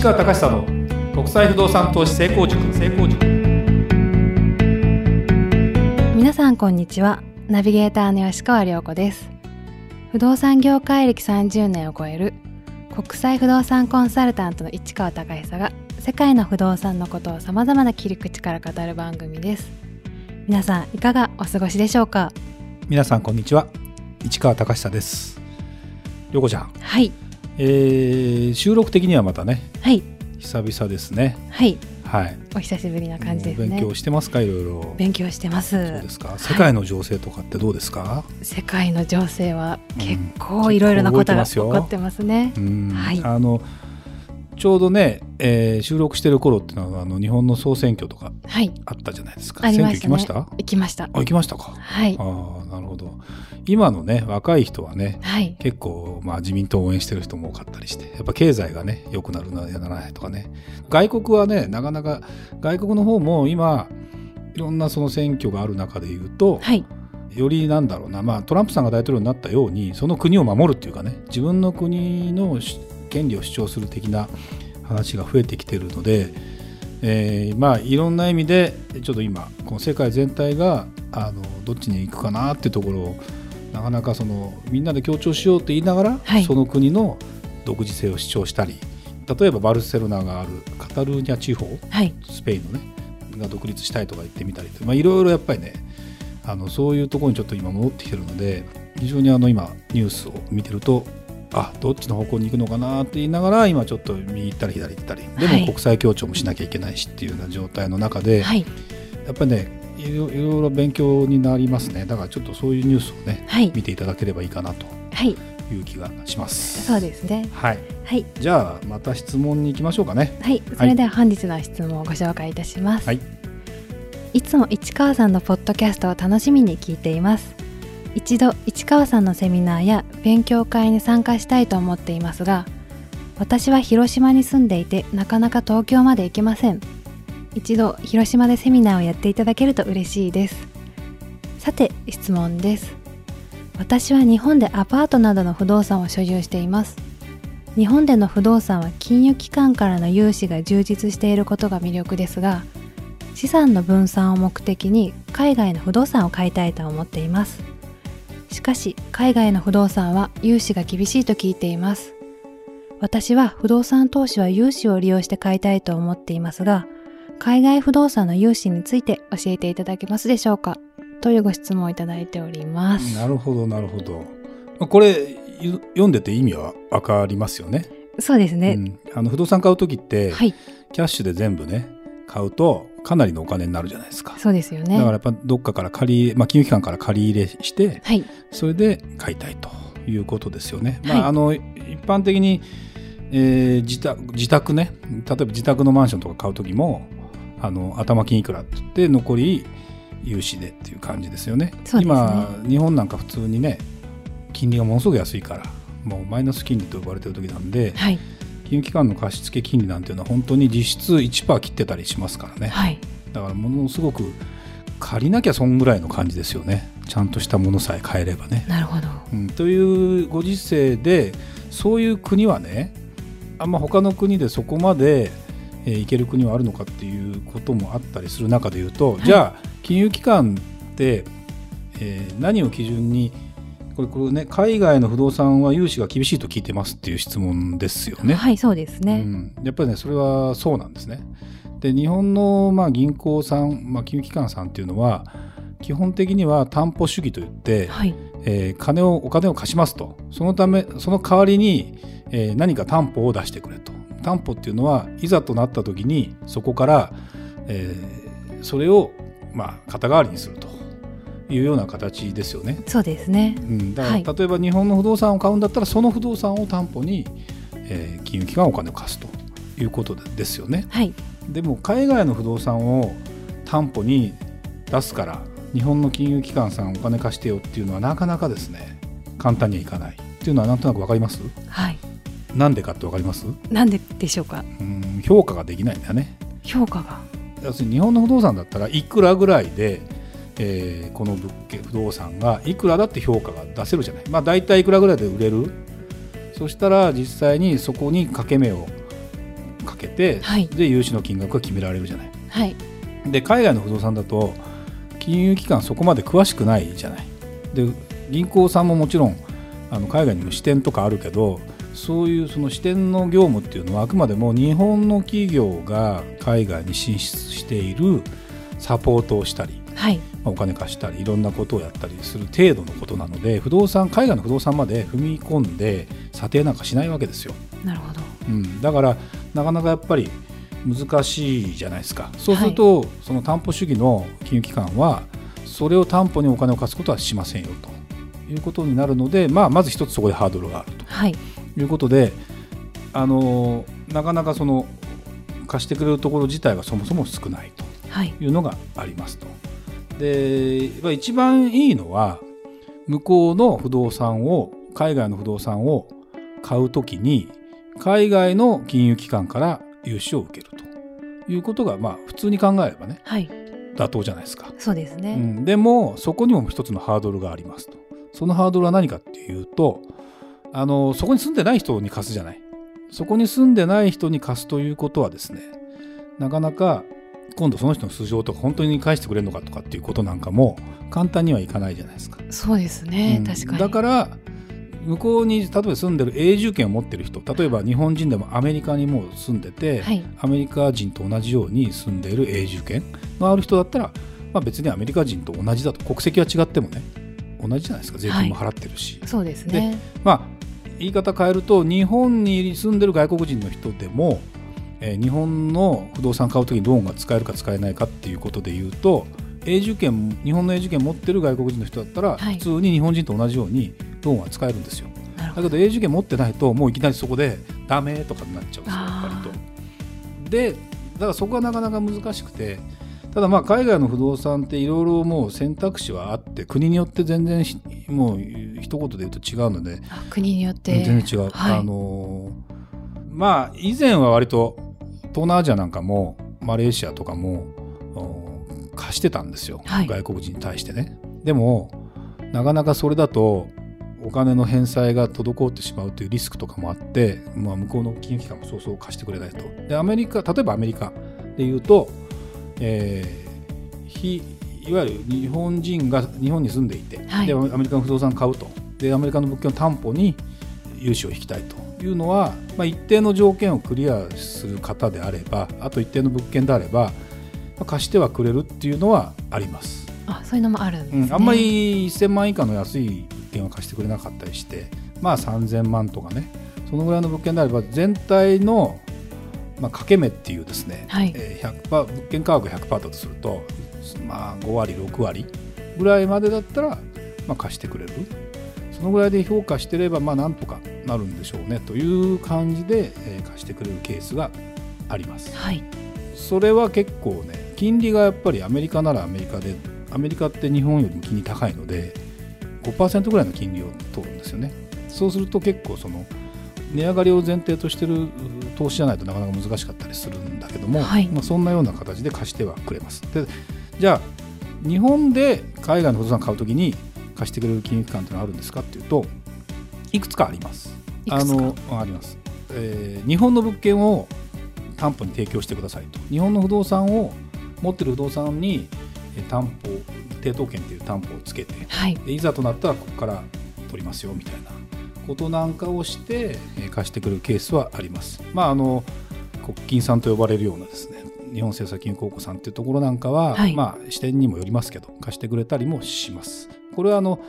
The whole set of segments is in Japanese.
市川隆久の国際不動産投資成功塾。成功塾。皆さんこんにちは。ナビゲーターの吉川良子です。不動産業界歴30年を超える国際不動産コンサルタントの市川隆久が世界の不動産のことをさまざまな切り口から語る番組です。皆さんいかがお過ごしでしょうか？皆さんこんにちは。市川隆久です。よこちゃん。はいえー、収録的にはまたねはい。久々ですね。はい。はい。お久しぶりな感じですね。勉強してますか？いろいろ。勉強してます。そうですか？世界の情勢とかってどうですか、世界の情勢は結うん。構いろいろなことが起こってますね。うん。はい。あのちょうどね、えー収録してる頃っていうのはあの日本の総選挙とかはい。あったじゃないですか。あり選挙行きました？行きました。あ行きましたか。はい。ああほど。今のね若い人はねはい。結構、まあ、自民党を応援してる人も多かったりしてやっぱ経済がね良くなるならないとかね。外国はねなかなか外国の方も今いろんなその選挙がある中で言うと、はい。よりなんだろうな、まあ、トランプさんが大統領になったようにその国を守るっていうかね自分の国のし権利を主張する的な話が増えてきてるので、えーまあいろんな意味でちょっと今この世界全体があのどっちに行くかなっていうところをなかなかそのみんなで協調しようって言いながら、はい。その国の独自性を主張したり例えばバルセロナがあるカタルーニャ地方はい。スペインのねが独立したいとか言ってみたりとまあいろいろやっぱりねあのそういうところにちょっと今戻ってきてるので非常にあの今ニュースを見てるとあどっちの方向に行くのかなって言いながら今ちょっと右行ったり左行ったり。ではい。も国際協調もしなきゃいけないしっていうような状態の中で、はい。やっぱりねいろいろ勉強になりますね。だからちょっとそういうニュースをねはい。見ていただければいいかなとはい。いう気がします。そうですね。はい、はい。じゃあまた質問に行きましょうかね。はい。それでは本日の質問をご紹介いたします、はい、いつも市川さんのポッドキャストを楽しみに聞いています。一度市川さんのセミナーや勉強会に参加したいと思っていますが私は広島に住んでいてなかなか東京まで行けません一度広島でセミナーをやっていただけると嬉しいです。さて質問です。私は日本でアパートなどの不動産を所有しています。日本での不動産は金融機関からの融資が充実していることが魅力ですが資産の分散を目的に海外の不動産を買いたいと思っています。しかし海外の不動産は融資が厳しいと聞いています。私は不動産投資は融資を利用して買いたいと思っていますが海外不動産の融資について教えていただけますでしょうか？というご質問をいただいておりますなるほどなるほど。まあこれゆ読んでて意味はわかりますよね。そうですね、うん、あの不動産買う時って、はいキャッシュで全部ね買うとかなりのお金になるじゃないですか。そうですよねだからやっぱどっかから借りまあ、金融機関から借り入れしてはいそれで買いたいということですよね。まあはいあの一般的に、えー自宅自宅ね例えば自宅のマンションとか買う時もあの頭金いくらって言って残り融資でっていう感じですよね。ね今日本なんか普通にね金利がものすごく安いからもうマイナス金利と呼ばれてる時なんではい金融機関の貸付金利なんていうのは本当に実質1%切ってたりしますからね。はいだからものすごく借りなきゃそんぐらいの感じですよねちゃんとしたものさえ買えればね。なるほどうん、というご時世でそういう国はねあんま他の国でそこまで、えー行ける国はあるのかっていうこともあったりする中で言うと、い。じゃあ金融機関って、えー何を基準にこれこれね海外の不動産は融資が厳しいと聞いてますっていう質問ですよね。はいそうですね、うん、やっぱりねそれはそうなんですね。で日本のまあ銀行さん、まあ、金融機関さんっていうのは基本的には担保主義といって、はい。えー金をお金を貸しますと。そのためその代わりに、えー何か担保を出してくれと担保っていうのはいざとなった時にそこから、えーそれをまあ肩代わりにするというような形ですよね。そうですね。うん、だから、はい。例えば日本の不動産を買うんだったらその不動産を担保に、えー金融機関はお金を貸すということでですよね。はい。でも海外の不動産を担保に出すから日本の金融機関さんお金貸してよっていうのはなかなかですね。簡単にはいかない。っていうのはなんとなく分かります？はいなんでかって分かります？なんででしょうか？うん評価ができないんだよね。評価が。要するに日本の不動産だったらいくらぐらいで、えーこの物件不動産がいくらだって評価が出せるじゃない。まあ大体いくらぐらいで売れる？そしたら実際にそこに掛け目をかけて、はい。で融資の金額が決められるじゃない。はい。で海外の不動産だと金融機関そこまで詳しくないじゃない。で銀行さんももちろんあの海外にも支店とかあるけどそういうその支店の業務っていうのはあくまでも日本の企業が海外に進出しているサポートをしたり、はい。まあお金貸したりいろんなことをやったりする程度のことなので不動産海外の不動産まで踏み込んで査定なんかしないわけですよ。なるほど。うん、だからなかなかやっぱり難しいじゃないですか。そうすると、その担保主義の金融機関はそれを担保にお金を貸すことはしませんよということになるので、まあ、まず一つそこでハードルがあるはい。ということであのなかなかその貸してくれるところ自体がそもそも少ないとはいいうのがありますと。でまあ一番いいのは向こうの不動産を海外の不動産を買うときに海外の金融機関から融資を受けるということがまあ普通に考えればねはい妥当じゃないですか。そうですね、うん、でもそこにも一つのハードルがありますと。そのハードルは何かっていうとあのそこに住んでない人に貸すじゃない。そこに住んでない人に貸すということはですねなかなか今度その人の素性とか本当に返してくれるのかとかっていうことなんかも簡単にはいかないじゃないですか。そうですね、うん。確かに。だから向こうに例えば住んでる永住権を持ってる人例えば日本人でもアメリカにもう住んでて、はい。アメリカ人と同じように住んでいる永住権のある人だったら、まあ、別にアメリカ人と同じだと国籍は違ってもね同じじゃないですか。税金も払ってるし、そうですね。まあ言い方変えると日本に住んでる外国人の人でも、えー日本の不動産買う時にローンが使えるか使えないかっていうことで言うと永住権日本の永住権持ってる外国人の人だったら、はい普通に日本人と同じようにローンは使えるんですよ。だけど永住権持ってないともういきなりそこでダメとかになっちゃうんですよやっぱりと。でだからそこはなかなか難しくてただまあ海外の不動産っていろいろもう選択肢はあって国によって全然しもう一言で言うと違うのであ国によって全然違う。はいあのーまあ以前は割と東南アジアなんかもマレーシアとかもお貸してたんですよ、はい外国人に対してね。でもなかなかそれだとお金の返済が滞ってしまうというリスクとかもあって、まあ、向こうの金融機関もそうそう貸してくれないと。でアメリカ例えばアメリカで言うと、えー非いわゆる日本人が日本に住んでいて、はい。でアメリカの不動産を買うと。でアメリカの物件を担保に融資を引きたいと。いうのは、まあ、一定の条件をクリアする方であればあと一定の物件であれば、まあ貸してはくれるっていうのはあります。あそういうのもあるんですね、うん、あんまり1000万以下の安い物件は貸してくれなかったりしてまあ3000万とかねそのぐらいの物件であれば全体の、まあ、掛け目っていうですね、はい。えー100%物件価格100%だとすると、まあ、5割6割ぐらいまでだったら、まあ、貸してくれる。そのぐらいで評価してればまあなんとかなるんでしょうねという感じで、えー貸してくれるケースがあります。はい。それは結構ね金利がやっぱりアメリカならアメリカでアメリカって日本よりも金利高いので5%ぐらいの金利を取るんですよね。そうすると結構その値上がりを前提としてる投資じゃないとなかなか難しかったりするんだけども、はい。まあ、そんなような形で貸してはくれます。でじゃあ日本で海外の不動産買うときに貸してくれる金融機関っていうのはあるんですかっていうといくつかあります。あのあります、えー日本の物件を担保に提供してくださいと。日本の不動産を持ってる不動産にえー担保抵当権っていう担保をつけてはい。でいざとなったらここから取りますよみたいなことなんかをして、えー貸してくれるケースはあります。まああの国金さんと呼ばれるようなですね日本政策金融公庫さんっていうところなんかは、はいまあ視点にもよりますけど貸してくれたりもします。これはあの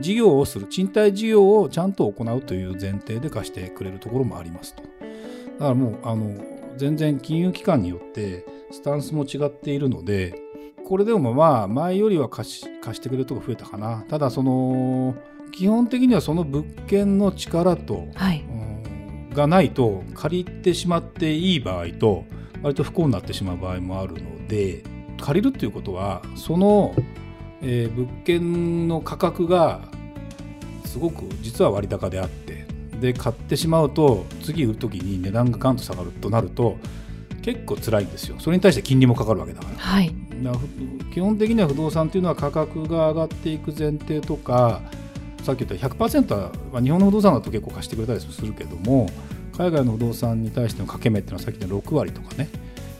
事業をする賃貸事業をちゃんと行うという前提で貸してくれるところもありますと。だからもうあの全然金融機関によってスタンスも違っているのでこれでもまあ前よりは貸し貸してくれるとこ増えたかなただその基本的にはその物件の力と、はい。うんがないと借りてしまっていい場合と割と不幸になってしまう場合もあるので借りるっていうことはその、えー物件の価格がすごく実は割高であってで買ってしまうと次売る時に値段がガンと下がるとなると結構辛いんですよ。それに対して金利もかかるわけだから。はい。らふ基本的には不動産っていうのは価格が上がっていく前提とかさっき言った100%は、まあ、日本の不動産だと結構貸してくれたりするけども海外の不動産に対しての掛け目っていうのはさっきの6割とかね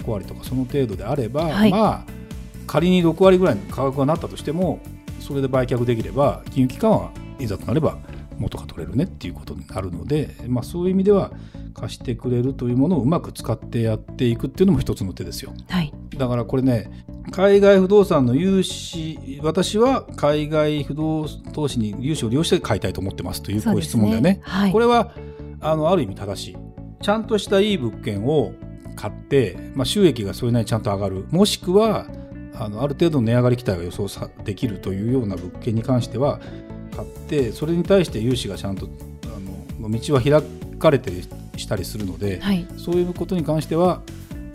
5割とかその程度であれば、はいまあ仮に6割ぐらいの価格がなったとしてもそれで売却できれば金融機関はいざとなれば元が取れるねっていうことになるので、まあ、そういう意味では貸してくれるというものをうまく使ってやっていくっていうのも一つの手ですよ。はい。だからこれね海外不動産の融資私は海外不動投資に融資を利用して買いたいと思ってますというこういう質問だよね。はい。これはあのある意味正しいちゃんとしたいい物件を買って、まあ、収益がそれなりにちゃんと上がるもしくはあのある程度の値上がり期待が予想さできるというような物件に関しては買ってそれに対して融資がちゃんとあの道は開かれてしたりするので、はい。そういうことに関しては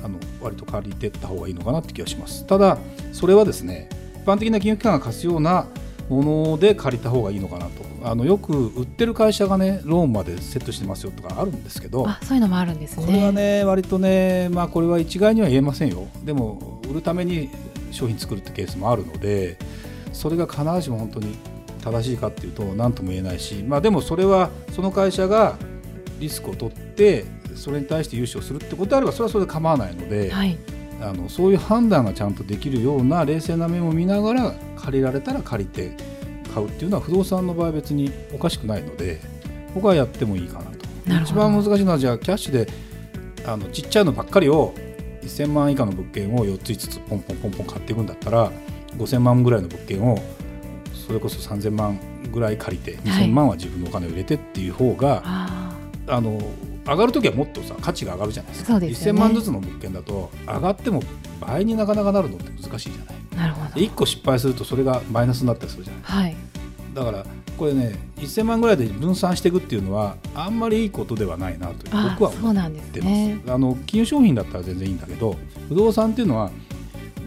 あの割と借りていった方がいいのかなって気がします。ただそれはですね一般的な金融機関が貸すようなもので借りた方がいいのかなとあのよく売ってる会社がねローンまでセットしてますよとかあるんですけどあ、そういうのもあるんですね。これはね割とねまあこれは一概には言えませんよでも売るために商品作るってケースもあるのでそれが必ずしも本当に正しいかっていうと何とも言えないしまあでもそれはその会社がリスクを取ってそれに対して融資をするってことであればそれはそれで構わないので、はい。あのそういう判断がちゃんとできるような冷静な面を見ながら借りられたら借りて買うっていうのは不動産の場合は別におかしくないので僕はやってもいいかなと。な一番難しいのはじゃあキャッシュであのちっちゃいのばっかりを1000万以下の物件を4つ5つポンポンポンポン買っていくんだったら5000万ぐらいの物件をそれこそ3000万ぐらい借りてはい2000万は自分のお金を入れてっていう方が、ああの上がるときはもっとさ価値が上がるじゃないですかですよね1000万ずつの物件だと上がっても倍になかなかなるのって難しいじゃないあ、なるほどで。1個失敗するとそれがマイナスになったりするじゃないはい。だからこれね1000万ぐらいで分散していくっていうのはあんまりいいことではないなというあ僕は思そうなんですってます、ね。あの金融商品だったら全然いいんだけど不動産っていうのは、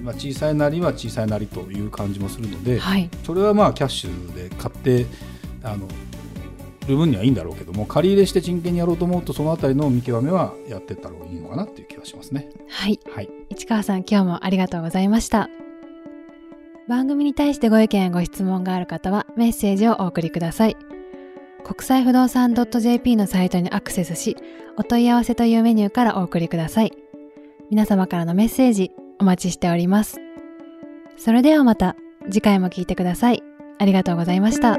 まあ、小さいなりは小さいなりという感じもするので、はい。それはまあキャッシュで買ってあのる分にはいいんだろうけども借り入れして真剣にやろうと思うとそのあたりの見極めはやっていった方がいいのかなっていう気がしますね。はい。はい、市川さん、今日もありがとうございました。番組に対してご意見やご質問がある方はメッセージをお送りください。国際不動産 .jp のサイトにアクセスし、お問い合わせというメニューからお送りください。皆様からのメッセージお待ちしております。それではまた次回も聞いてください。ありがとうございました。